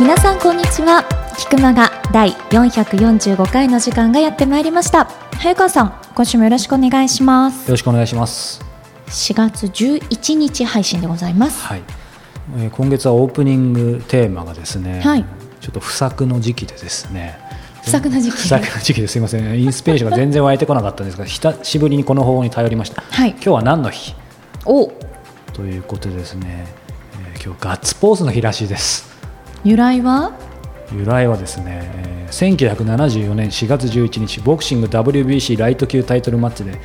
皆さんこんにちは。菊間が第445回の時間がやってまいりました早川さん今週もよろしくお願いしますよろしくお願いします。4月11日配信でございますはい。えー今月はオープニングテーマがですね、はいちょっと不作の時期でですね。不作の時期不作の時期ですいません。インスピレーションが全然湧いてこなかったんですが、久しぶりにこの方法に頼りました。はい今日は何の日？おということでですね、えー今日ガッツポーズの日らしいです。由来は？由来はですね、えー1974年4月11日ボクシング WBC ライト級タイトルマッチで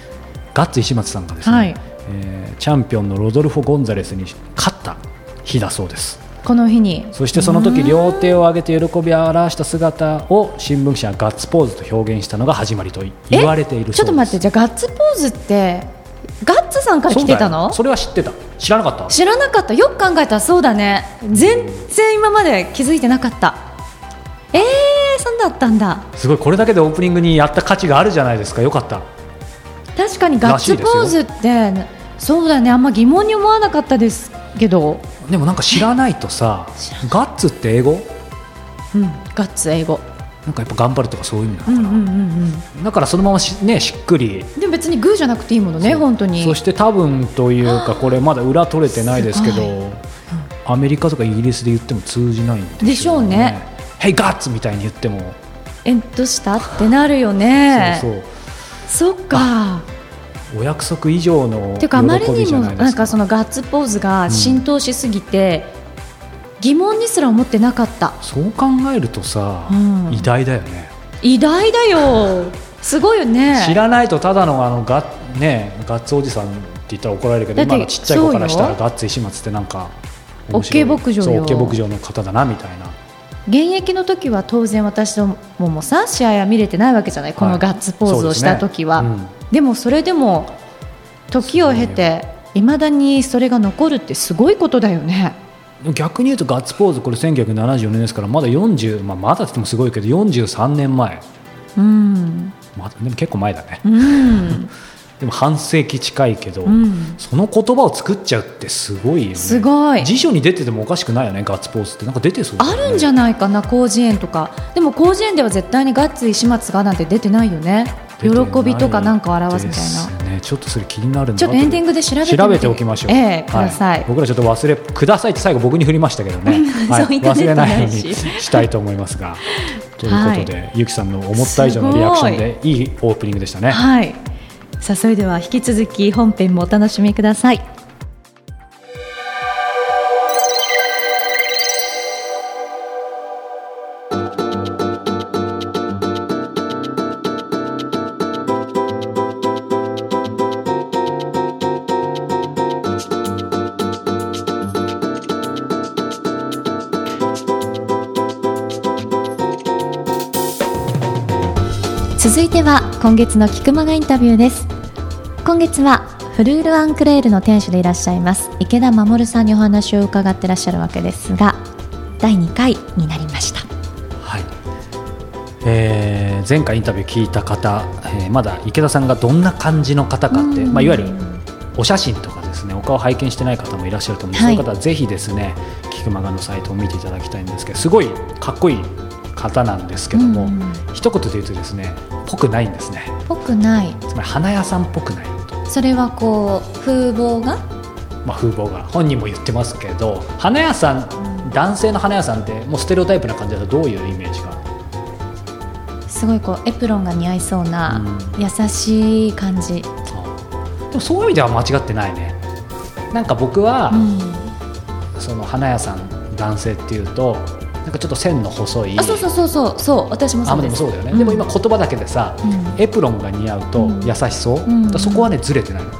ガッツ石松さんがですね、はい。えーチャンピオンのロドルフォ・ゴンザレスに勝った日だそうです。この日に。そしてその時両手を上げて喜びを表した姿を新聞記者がガッツポーズと表現したのが始まりと言われているそうです。ちょっと待ってじゃあガッツポーズってガッツさんから来てたの？それは知ってた。知らなかった知らなかった。よく考えたらそうだね。全然今まで気づいてなかったえー、そうだったんだ。すごいこれだけでオープニングにやった価値があるじゃないですか。よかった。確かにガッツポーズってそうだねあんま疑問に思わなかったですけど、でもなんか知らないとさガッツって英語？うん、ガッツ英語。なんかやっぱ頑張るとかそういう意味なのかな、うんうんうんうん。だからそのままし,、ね、しっくり。でも別にグーじゃなくていいものね本当に。そして多分というかこれまだ裏取れてないですけどすごい。アメリカとかイギリスで言っても通じないんででしょうね「ヘイガッツ!」みたいに言っても、えどうした？ってなるよね。そうそう。そっか。お約束以上のてかあまりにもなんかそのガッツポーズが浸透しすぎて、疑問にすら思ってなかった。そう考えるとさ、うん。偉大だよね。偉大だよ。すごいよね。知らないとただのあのガッ,、ね、ガッツおじさんって言ったら怒られるけど今のちっちゃい子からしたらガッツ石松ってなんか面白い。OK 牧場よ。そう OK 牧場の方だなみたいな現役の時は当然私どももさ試合は見れてないわけじゃないこのガッツポーズをした時は、そうですね。でもそれでも時を経ていまだにそれが残るってすごいことだよね。うん逆に言うとガッツポーズこれ1974年ですからまだ40、まあ、まだって言ってもすごいけど43年前、うん。まあ、でも結構前だね。うん、でも半世紀近いけど、うん、その言葉を作っちゃうってすごいよね。すごい。辞書に出ててもおかしくないよねガッツポーズって。なんか出てそうだあるんじゃないかな広辞苑とか。でも広辞苑では絶対にガッツ石松がなんて出てないよね。喜びとかなんかを表すみたいな。ね、ちょっとそれ気になるちょっとエンディングで調べて調べておきましょう。ええください。は僕らちょっと忘れくださいって最後僕に振りましたけどね。はい、忘れないようにししたいと思いますが。ということで、ゆきさんの思った以上のリアクションでいいオープニングでしたね。はいさあそれでは引き続き本編もお楽しみください。続いては今月の菊間がインタビューです。今月はフルールアンクレールの店主でいらっしゃいます池田守さんにお話を伺ってらっしゃるわけですが第2回になりました。はい。えー前回インタビュー聞いた方、えーまだ池田さんがどんな感じの方かって、まあいわゆるお写真とかですねお顔拝見してない方もいらっしゃると思うので、はい。そういう方はぜひですね菊間がのサイトを見ていただきたいんですけどすごいかっこいい方なんですけども、うん。一言で言うとですねぽくないんですね。ぽくない。つまり花屋さんっぽくない。と、それはこう風貌が？まあ、風貌が。本人も言ってますけど花屋さん男性の花屋さんってもうステレオタイプな感じだとどういうイメージが？すごいこうエプロンが似合いそうなう優しい感じ、でもそういう意味では間違ってないね。なんか僕は、うん。その花屋さん男性っていうとなんかちょっと線の細いあそうそうそうそう。そう私もそあうでですもそうだよね、うん。でも今言葉だけでさ、うん。エプロンが似合うとうん。優しそう、ん。だからそこはねずれてないの。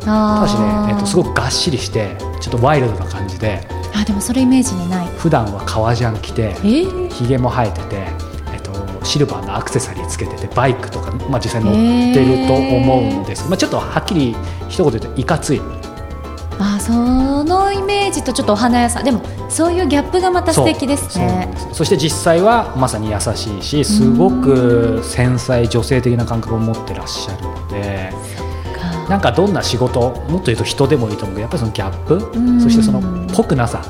たあだしね、えっと、すごくくがっしりしてちょっとワイルドな感じであでもそれイメージにない。普段は革ジャン着てえー、ひげも生えてて、えっと、シルバーのアクセサリーつけててバイクとか、まあ、実際乗ってると思うんです、まあ、ちょっとはっきり一言で言うといかついあそのイメージとちょっとお花屋さんでもそういうギャップがまた素敵ですね。そして実際はまさに優しいしすごく繊細女性的な感覚を持ってらっしゃるのでなんかどんな仕事もっと言うと人でもいいと思うけどやっぱりそのギャップそしてそのぽくなさ、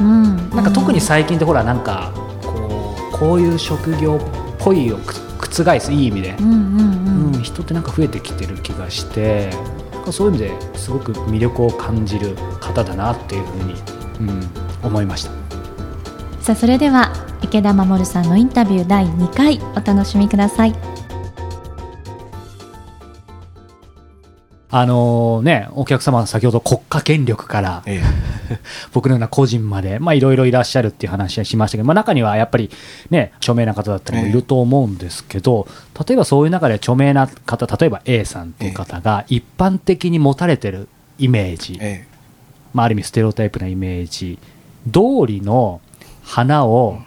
うん、なんか特に最近ってほらなんかこうこういう職業っぽいを覆すいい意味で、うん、うん、人ってなんか増えてきてる気がしてそういう意味ですごく魅力を感じる方だなっていうふうに、うん、思いました。さあそれでは池田守さんのインタビュー第2回お楽しみください。あのね、お客様、先ほど国家権力から、ええ、僕のような個人まで、まあ、いろいろいらっしゃるっていう話はしましたけど、まあ、中にはやっぱり、ね、著名な方だったりもいると思うんですけど、え、例えばそういう中で著名な方、例えば A さんっていう方が、一般的に持たれてるイメージ、まあ、ある意味、ステレオタイプなイメージ通りの花を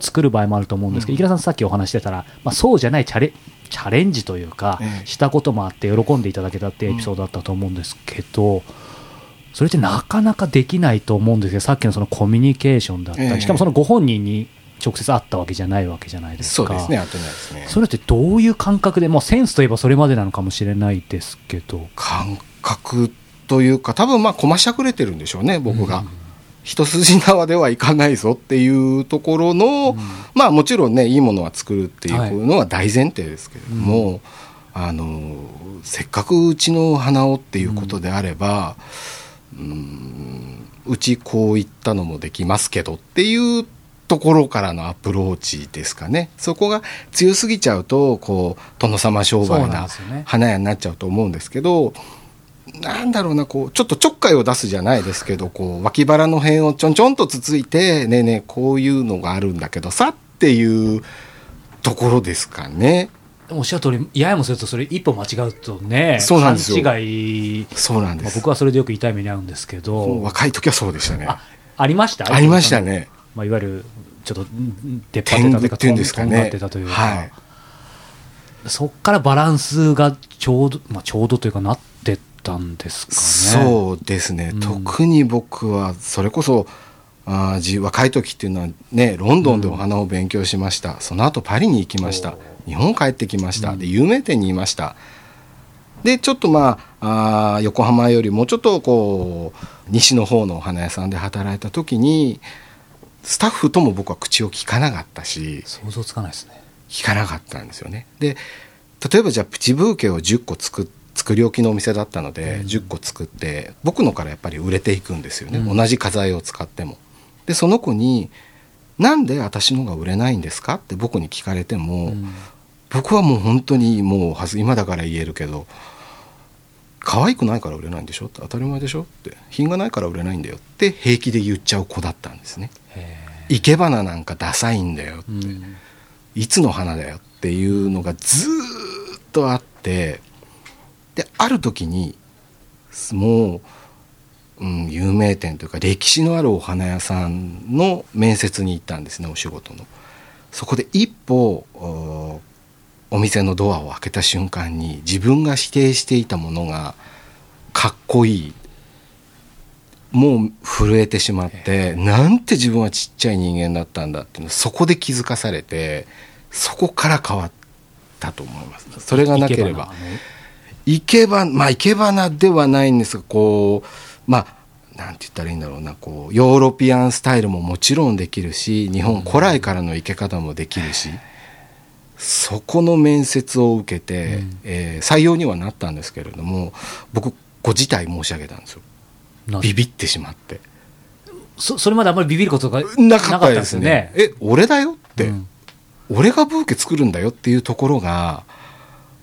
作る場合もあると思うんですけど、池田さん、さっきお話してたら、まあ、そうじゃないチャレチャレンジというか、したこともあって喜んでいただけたってエピソードだったと思うんですけど、それってなかなかできないと思うんですけどさっきのそのコミュニケーションだったり、しかもそのご本人に直接会ったわけじゃないわけじゃないですか。そうですね、会ってないですね。それってどういう感覚で、もうセンスといえばそれまでなのかもしれないですけど。感覚というか、多分まあ、こましゃくれてるんでしょうね、僕が。うん一筋縄ではいかないぞっていうところの、うん、まあもちろんねいいものは作るっていうのは大前提ですけれども、はい、あのせっかくうちの花をっていうことであれば、うん、うちこういったのもできますけどっていうところからのアプローチですかね。そこが強すぎちゃうとこう殿様商売な花屋になっちゃうと思うんですけど。なんだろうな、こう、ちょっとちょっかいを出すじゃないですけど、こう、脇腹の辺をちょんちょんとつついて、ねえねえ、こういうのがあるんだけどさっていうところですかね。おっしゃる通り、ややもすると、それ一歩間違うとね、そうなんですよ。勘違い。そうなんです。まあ、僕はそれでよく痛い目に遭うんですけど。若い時はそうでしたね。あありました？ありましたね。まあ、いわゆる、ちょっと、出っ張ってたというか、とんですかね。ってたというか。はい。そっからバランスがちょうど、まあ、ちょうどというかなってたんですかね。そうですね、うん、特に僕はそれこそあ若い時っていうのはねロンドンでお花を勉強しました、うん、その後パリに行きました。日本帰ってきました、で有名店にいました。でちょっとまああ横浜よりもうちょっとこう西の方のお花屋さんで働いた時にスタッフとも僕は口を聞かなかったし想像つかないですね。聞かなかったんですよね。で例えばじゃあプチブーケを10個作って作り置きのお店だったので、10個作って僕のからやっぱり売れていくんですよね、うん、同じ花材を使っても。でその子に「なんで私のが売れないんですか?」って僕に聞かれても、うん、僕はもう本当にもう今だから言えるけど「可愛くないから売れないんでしょ?」って当たり前でしょ？って品がないから売れないんだよって平気で言っちゃう子だったんですね。生け花なんかダサいんだよって、うん、いつの花だよ？っていうのがずっとあってである時にもう、うん、有名店というか歴史のあるお花屋さんの面接に行ったんですねお仕事の。そこで一歩お店のドアを開けた瞬間に自分が指定していたものがかっこいいもう震えてしまってなんて自分はちっちゃい人間だったんだっていうのそこで気づかされてそこから変わったと思いますそれがなければ生け花まあ生け花ではないんですがこうまあなんて言ったらいいんだろうなこうヨーロピアンスタイルももちろんできるし日本古来からの生け方もできるし、そこの面接を受けて、うん、えー、採用にはなったんですけれども僕ご辞退申し上げたんですよ。ビビってしまって。そそれまであんまりビビることがなかったですね。え俺だよって、うん、俺がブーケ作るんだよっていうところが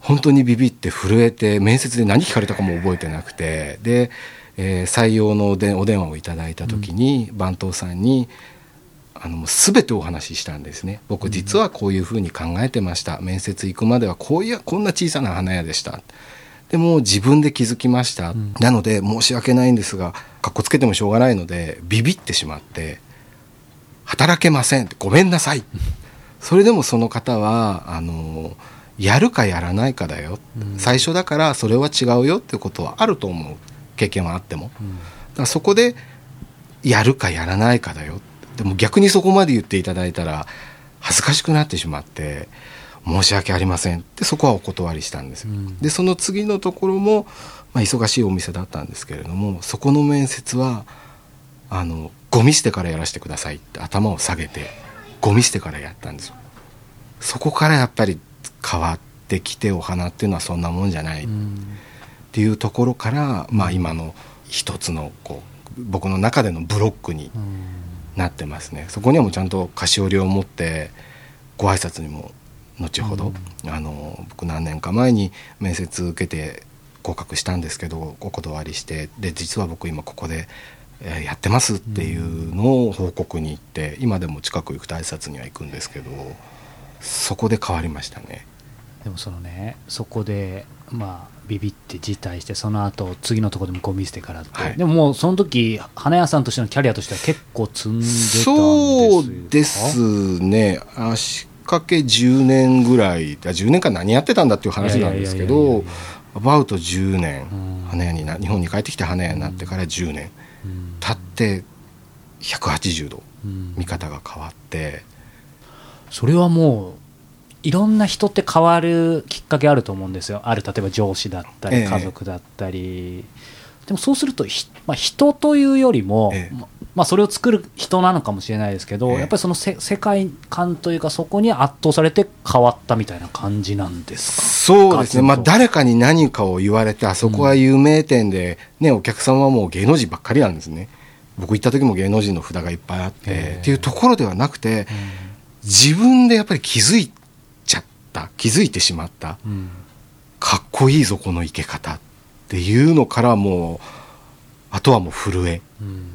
本当にビビって震えて面接で何聞かれたかも覚えてなくてで、えー、採用のお電話をいただいた時に、うん、番頭さんにあの全てお話ししたんですね。僕実はこういうふうに考えてました、面接行くまではこういうこんな小さな花屋でした。でも自分で気づきました、うん、なので申し訳ないんですがかっこつけてもしょうがないのでビビってしまって働けません。ごめんなさい。それでもその方はあのやるかやらないかだよ、うん、最初だからそれは違うよっていうことはあると思う経験はあっても、うん、だからそこでやるかやらないかだよ。でも逆にそこまで言っていただいたら恥ずかしくなってしまって申し訳ありません。ってそこはお断りしたんですよ、うん、でその次のところも、まあ、忙しいお店だったんですけれどもそこの面接はあのゴミ捨てからやらせてくださいって頭を下げてゴミ捨てからやったんですよ。そこからやっぱり変わってきてお花っていうのはそんなもんじゃない。っていうところから、まあ、今の一つのこう僕の中でのブロックになってますね。そこにはもうちゃんと菓子折りを持ってご挨拶にも後ほど、うん、あの僕何年か前に面接受けて合格したんですけどお断りしてで実は僕今ここで、えー、やってますっていうのを報告に行って今でも近く行くと挨拶には行くんですけどそこで変わりましたね。でもそのねそこでまあビビって辞退してその後次のところでもゴミ捨てからって、はい、でももうその時花屋さんとしてのキャリアとしては結構積んでたんですそうですね。足掛け10年ぐらい10年間何やってたんだっていう話なんですけどアバウト10年、花屋にな日本に帰ってきて花屋になってから10年、うん、経って180度見方が変わって、それはもういろんな人って変わるきっかけあると思うんですよ。ある例えば上司だったり家族だったり、ええ、でもそうするとまあ、人というよりも、え、まあ、それを作る人なのかもしれないですけど、やっぱりそのせ世界観というかそこに圧倒されて変わったみたいな感じなんですか？そうですね、まあ、誰かに何かを言われてあそこは有名店で、ね、お客さんはもう芸能人ばっかりなんですね。僕行った時も芸能人の札がいっぱいあって、っていうところではなくて、自分でやっぱり気づいてった気づいてしまった、うん、かっこいいぞこの生け方っていうのからもうあとはもう震え、うん、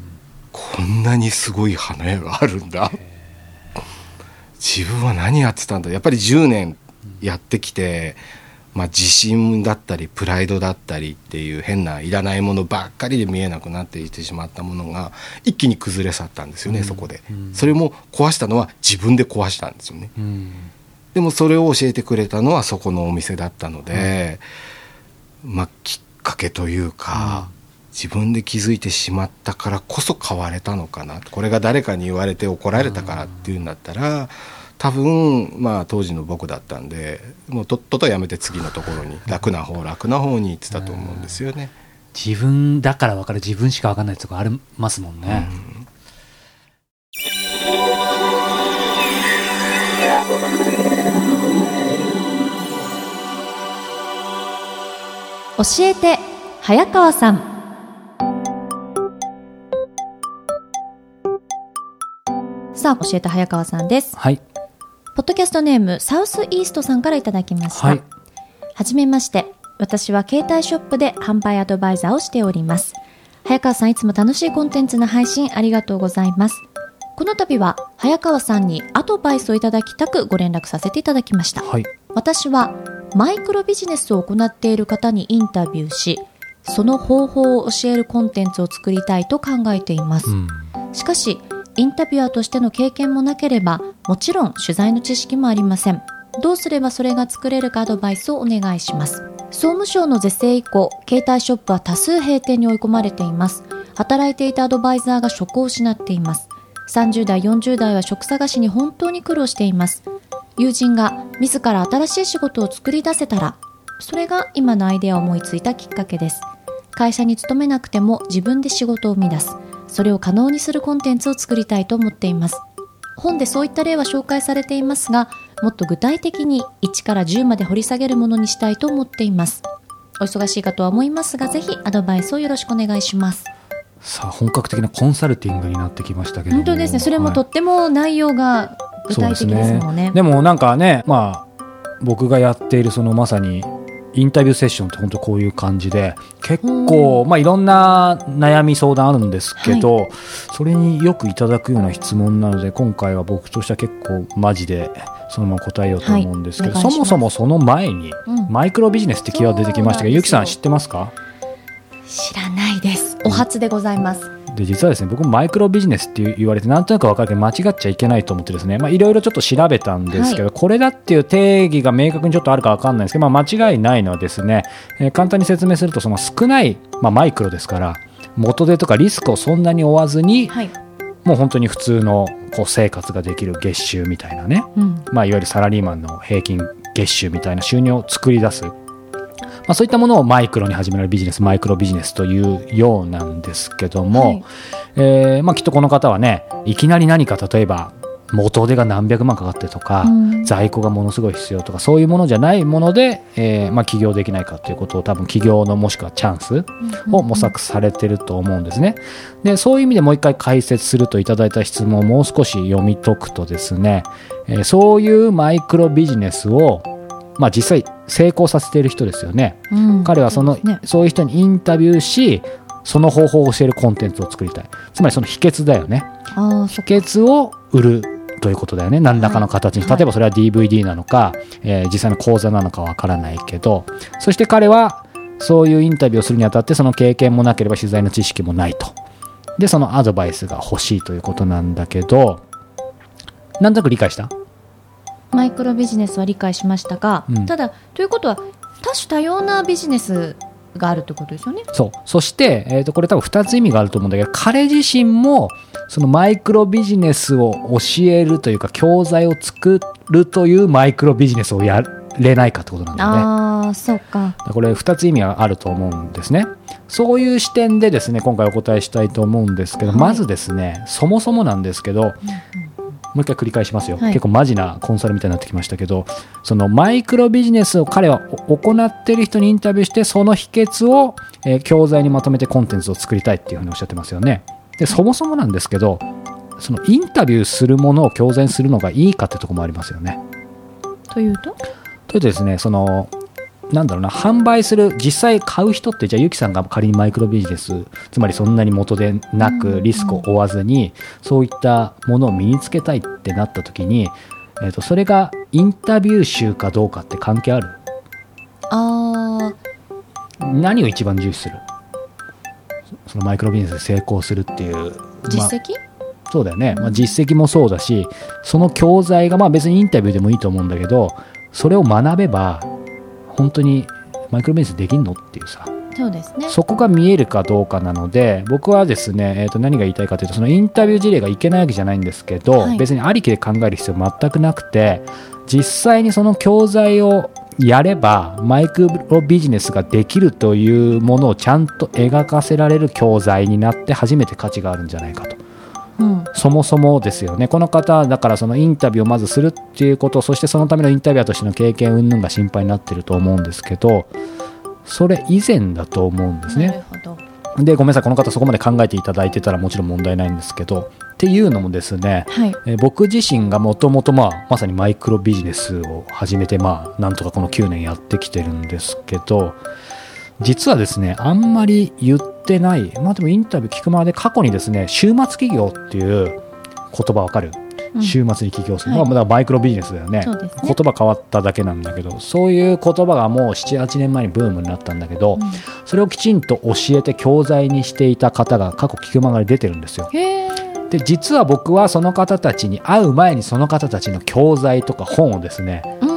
こんなにすごい花屋があるんだ。自分は何やってたんだ？やっぱり10年やってきて、まあ、自信だったりプライドだったりっていう変ないらないものばっかりで見えなくなっていってしまったものが一気に崩れ去ったんですよね、うん、そこで、それも壊したのは自分で壊したんですよね、でもそれを教えてくれたのはそこのお店だったので、うん、まあきっかけというか、うん、自分で気づいてしまったからこそ変われたのかな。これが誰かに言われて怒られたからっていうんだったら、多分まあ当時の僕だったんでもうとっととやめて次のところに楽な方楽な方に行ってたと思うんですよね。自分だから分かる。自分しか分かんないとこありますもんね。教えて早川さん。さあ教えて早川さんです。はい。ポッドキャストネームサウスイーストさんからいただきました、はい、めまして。私は携帯ショップで販売アドバイザーをしております。早川さんいつも楽しいコンテンツの配信ありがとうございます。この度は早川さんにアドバイスをいただきたくご連絡させていただきました、はい、私はマイクロビジネスを行っている方にインタビューしその方法を教えるコンテンツを作りたいと考えています、うん、しかしインタビュアーとしての経験もなければもちろん取材の知識もありません。どうすればそれが作れるかアドバイスをお願いします。総務省の是正以降携帯ショップは多数閉店に追い込まれています。働いていたアドバイザーが職を失っています。30代40代は職探しに本当に苦労しています友人が自ら新しい仕事を作り出せたらそれが今のアイデアを思いついたきっかけです。会社に勤めなくても自分で仕事を生み出す。それを可能にするコンテンツを作りたいと思っています。本でそういった例は紹介されていますがもっと具体的に1から10まで掘り下げるものにしたいと思っています。お忙しいかとは思いますがぜひアドバイスをよろしくお願いします。さあ本格的なコンサルティングになってきましたけど本当ですね。それもとっても内容が具体的ですもんね。でもなんかね、まあ、僕がやっているそのまさにインタビューセッションって本当こういう感じで結構、まあ、いろんな悩み相談あるんですけど、はい、それによくいただくような質問なので今回は僕としては結構マジでそのまま答えようと思うんですけど、はい、そもそもその前に、うん、マイクロビジネスってキーワード出てきましたけどゆきさん知ってますか？知らないです。お初でございますで実はですね僕もマイクロビジネスって言われてなんとなく分かるけど間違っちゃいけないと思ってですねいろいろちょっと調べたんですけど、はい、これだっていう定義が明確にちょっとあるか分かんないんですけど、まあ、間違いないのはですね、えー、簡単に説明するとその少ない、まあ、マイクロですから元手とかリスクをそんなに負わずに、はい、もう本当に普通のこう生活ができる月収みたいなね、うん、まあ、いわゆるサラリーマンの平均月収みたいな収入を作り出すまあ、そういったものをマイクロに始められるビジネスマイクロビジネスというようなんですけども、はい、えー、まあ、きっとこの方はねいきなり何か例えば元手が何百万かかってとか、うん、在庫がものすごい必要とかそういうものじゃないもので、えーまあ、起業できないかということを多分起業のもしくはチャンスを模索されてると思うんですね。でそういう意味でもう一回解説するといただいた質問をもう少し読み解くとですね、えー、そういうマイクロビジネスをまあ、実際成功させている人ですよね、うん、彼はそのそう、ね,、そういう人にインタビューしその方法を教えるコンテンツを作りたい。つまりその秘訣だよね。秘訣を売るということだよね。何らかの形に、はい、例えばそれは DVD なのか、えー、実際の講座なのかわからないけど。そして彼はそういうインタビューをするにあたってその経験もなければ取材の知識もないと。でそのアドバイスが欲しいということなんだけどなんとなく理解した？マイクロビジネスは理解しましたが、うん、ただということは多種多様なビジネスがあるってことですよね？そうそして、えー、とこれ多分2つ意味があると思うんだけど彼自身もそのマイクロビジネスを教えるというか教材を作るというマイクロビジネスをやれないかってことなんだよね。あそうかこれ2つ意味があると思うんですね。そういう視点でですね今回お答えしたいと思うんですけど、はい、まずですねそもそもなんですけど、うんうんもう一回繰り返しますよ、はい、結構マジなコンサルみたいになってきましたけどそのマイクロビジネスを彼は行っている人にインタビューしてその秘訣を、えー、教材にまとめてコンテンツを作りたいっていうふうにおっしゃってますよね。でそもそもなんですけどそのインタビューするものを教材にするのがいいかってとこもありますよね。というと？というとですねそのなんだろうな、販売する、実際買う人って、じゃあ、ゆきさんが仮にマイクロビジネス、つまりそんなに元でなく、リスクを負わずに、そういったものを身につけたいってなった時に、えーと、それがインタビュー集かどうかって関係ある？あ何を一番重視する？そのマイクロビジネスで成功するっていう。実績、まあ、そうだよね、まあ、実績もそうだしその教材がまあ別にインタビューでもいいと思うんだけどそれを学べば本当にマイクロビジネスできんの？っていうさ。そうですね、そこが見えるかどうかなので僕はですね、えー、と何が言いたいかというとそのインタビュー事例がいけないわけじゃないんですけど、はい、別にありきで考える必要全くなくて実際にその教材をやればマイクロビジネスができるというものをちゃんと描かせられる教材になって初めて価値があるんじゃないかと。うん、そもそもですよね。この方だからそのインタビューをまずするっていうことそしてそのためのインタビュアーとしての経験云々が心配になってると思うんですけどそれ以前だと思うんですね。でごめんなさいこの方そこまで考えていただいてたらもちろん問題ないんですけどっていうのもですね、はい、え僕自身がもともとまさにマイクロビジネスを始めてまあなんとかこの9年やってきてるんですけど実はですねあんまり言ってないまあでもインタビュー聞くまで過去にですね週末企業っていう言葉わかる、うん、週末に起業する、はい、まあ、マイクロビジネスだよね、ね、言葉変わっただけなんだけどそういう言葉がもう78年前にブームになったんだけど、うん、それをきちんと教えて教材にしていた方が過去聞くまがで出てるんですよ。で実は僕はその方たちに会う前にその方たちの教材とか本をですね、うん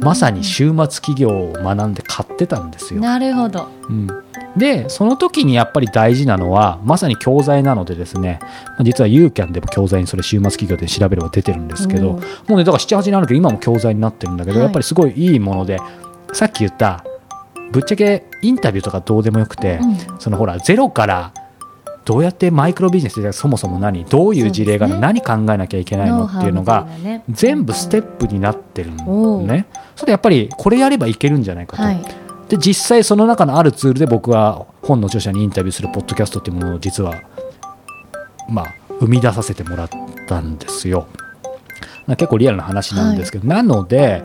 まさに週末企業を学んで買ってたんですよ。なるほど、うん、でその時にやっぱり大事なのはまさに教材なのでですね実は UCAN でも教材にそれ週末企業で調べれば出てるんですけど、もうねだから78年あるけど今も教材になってるんだけど、はい、やっぱりすごいいいものでさっき言ったぶっちゃけインタビューとかどうでもよくて、うん、そのほらゼロからどうやってマイクロビジネスでそもそも何どういう事例が、ね、何考えなきゃいけないのっていうのが全部ステップになってるのね。それやっぱりこれやればいけるんじゃないかと。はい、で実際その中のあるツールで僕は本の著者にインタビューするポッドキャストっていうものを実はまあ生み出させてもらったんですよ。結構リアルな話なんですけど、はい、なので、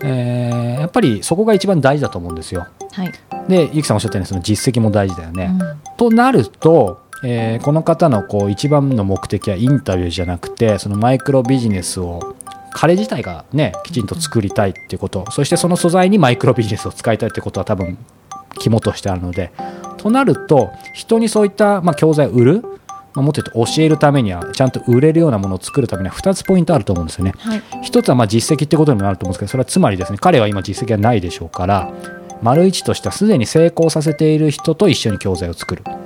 えー、やっぱりそこが一番大事だと思うんですよ。はい、でゆきさんおっしゃったようにその実績も大事だよね。うん、となるとえー、この方のこう一番の目的はインタビューじゃなくてそのマイクロビジネスを彼自体がねきちんと作りたいっていうこと。そしてその素材にマイクロビジネスを使いたいってことは多分肝としてあるので。となると人にそういった、まあ、教材を売るまあ、もっと言うと教えるためにはちゃんと売れるようなものを作るためには2つポイントあると思うんですよね。はい。一つはまあ実績ってことにもなると思うんですけどそれはつまりですね彼は今実績がないでしょうから丸一としてはすでに成功させている人と一緒に教材を作る、うん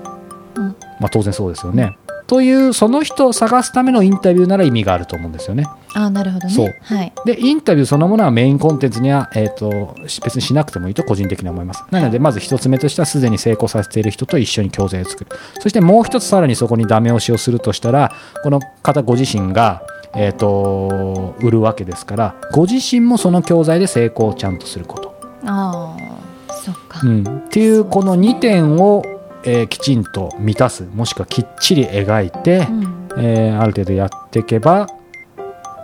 まあ、当然そうですよね。というその人を探すためのインタビューなら意味があると思うんですよね。ああなるほどそう。ねはい。でインタビューそのものはメインコンテンツには、えー、とし別にしなくてもいいと個人的には思います。なのでまず一つ目としてはすでに成功させている人と一緒に教材を作る。そしてもう一つさらにそこにダメ押しをするとしたらこの方ご自身が、えー、と売るわけですからご自身もその教材で成功をちゃんとすること、ああそっか、うん、っていうこの2点を、えーきちんと満たすもしくはきっちり描いて、うん。えーある程度やっていけば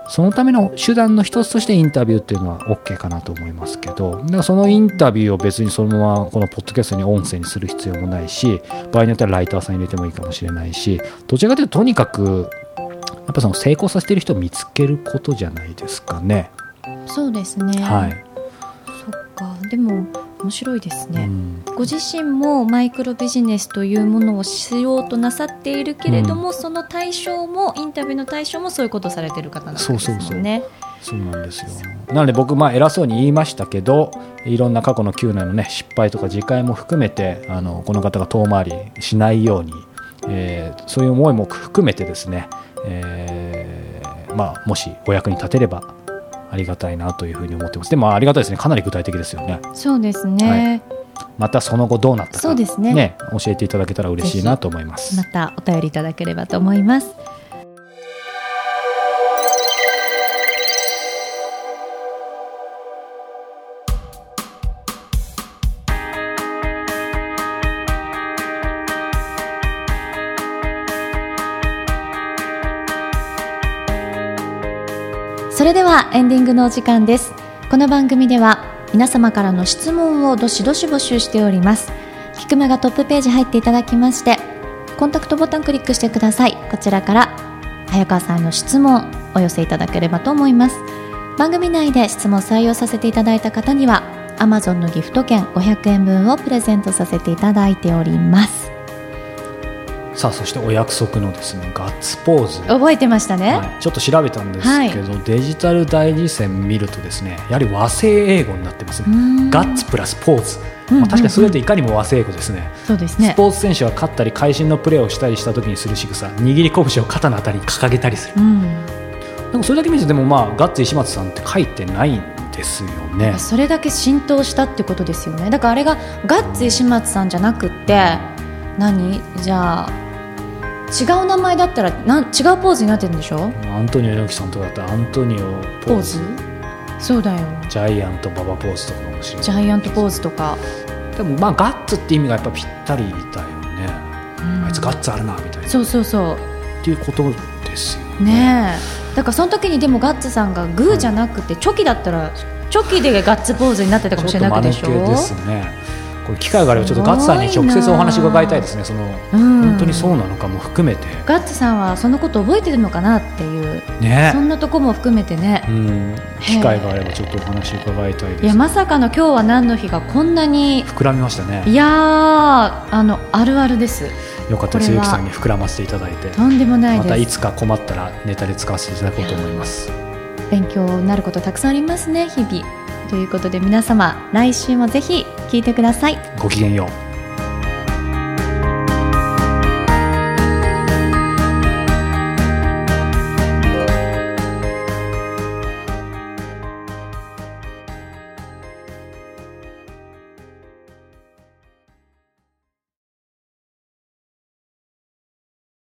そのための手段の一つとしてインタビューっていうのは OK かなと思いますけどだからそのインタビューを別にそのままこのポッドキャストに音声にする必要もないし場合によってはライターさん入れてもいいかもしれないしどちらかというととにかくやっぱその成功させている人を見つけることじゃないですかね。そうですね。はい、そっか。でも面白いですね、うん。ご自身もマイクロビジネスというものをしようとなさっているけれども、その対象もインタビューの対象もそういうことをされている方なんですよね。そうそうそう。そうなんですよ。なので僕まあ偉そうに言いましたけどいろんな過去の9年のね失敗とか次回も含めてあのこの方が遠回りしないように、えーそういう思いも含めてですね、えーまあ、もしお役に立てればありがたいなというふうに思ってます。でもありがたいですね。かなり具体的ですよね。そうですね、またその後どうなったか。そうですね。教えていただけたら嬉しいなと思います。またお便りいただければと思います。それではエンディングのお時間です。この番組では皆様からの質問をどしどし募集しております。キクマがトップページ入っていただきましてコンタクトボタンクリックしてください。こちらから早川さんの質問お寄せいただければと思います。番組内で質問採用させていただいた方には Amazon のギフト券500円分をプレゼントさせていただいております。さあそしてお約束のですねガッツポーズ。覚えてましたね、はい、ちょっと調べたんですけど、デジタル大辞典見るとですねやはり和製英語になってますね。ガッツプラスポーズ、うんまあ、確かにそれっていかにも和製英語ですね、そうですね。スポーツ選手は勝ったり会心のプレーをしたりした時にする仕草。握り拳を肩のあたりに掲げたりする。うん。でもそれだけ見るとでもまあガッツ石松さんって書いてないんですよね。それだけ浸透したってことですよね。だからあれがガッツ石松さんじゃなくって何？じゃあ違う名前だったらなん違うポーズになってるんでしょ？アントニオ猪木さんとかだったらアントニオポーズ。そうだよ。ジャイアント馬場ポーズとかかもしれジないャイアントポーズとか、でもまあガッツって意味がやっぱぴったりだよね、うん。あいつガッツあるなみたいな。そうそうそう。っていうことですよね。え。だからその時にでもガッツさんがグーじゃなくてチョキだったらチョキでガッツポーズになってたかもしれないでしょ？ちょっと間抜けですねこれ機会があればちょっとガッツさんに直接お話伺いたいですね。そのうん。本当にそうなのかも含めて。ガッツさんはそのこと覚えてるのかなっていう。ね。そんなとこも含めてね。うん。機会があればちょっとお話伺いたいです。いやまさかの今日は何の日がこんなに膨らみましたいねやーあのあるあるです。よかったです。ゆきさんに膨らませていただいて。とんでもないまたいつか困ったらネタで使わせていただこうと思います。勉強になることたくさんありますね日々ということで皆様来週もぜひ聞いてください。ごきげんよう。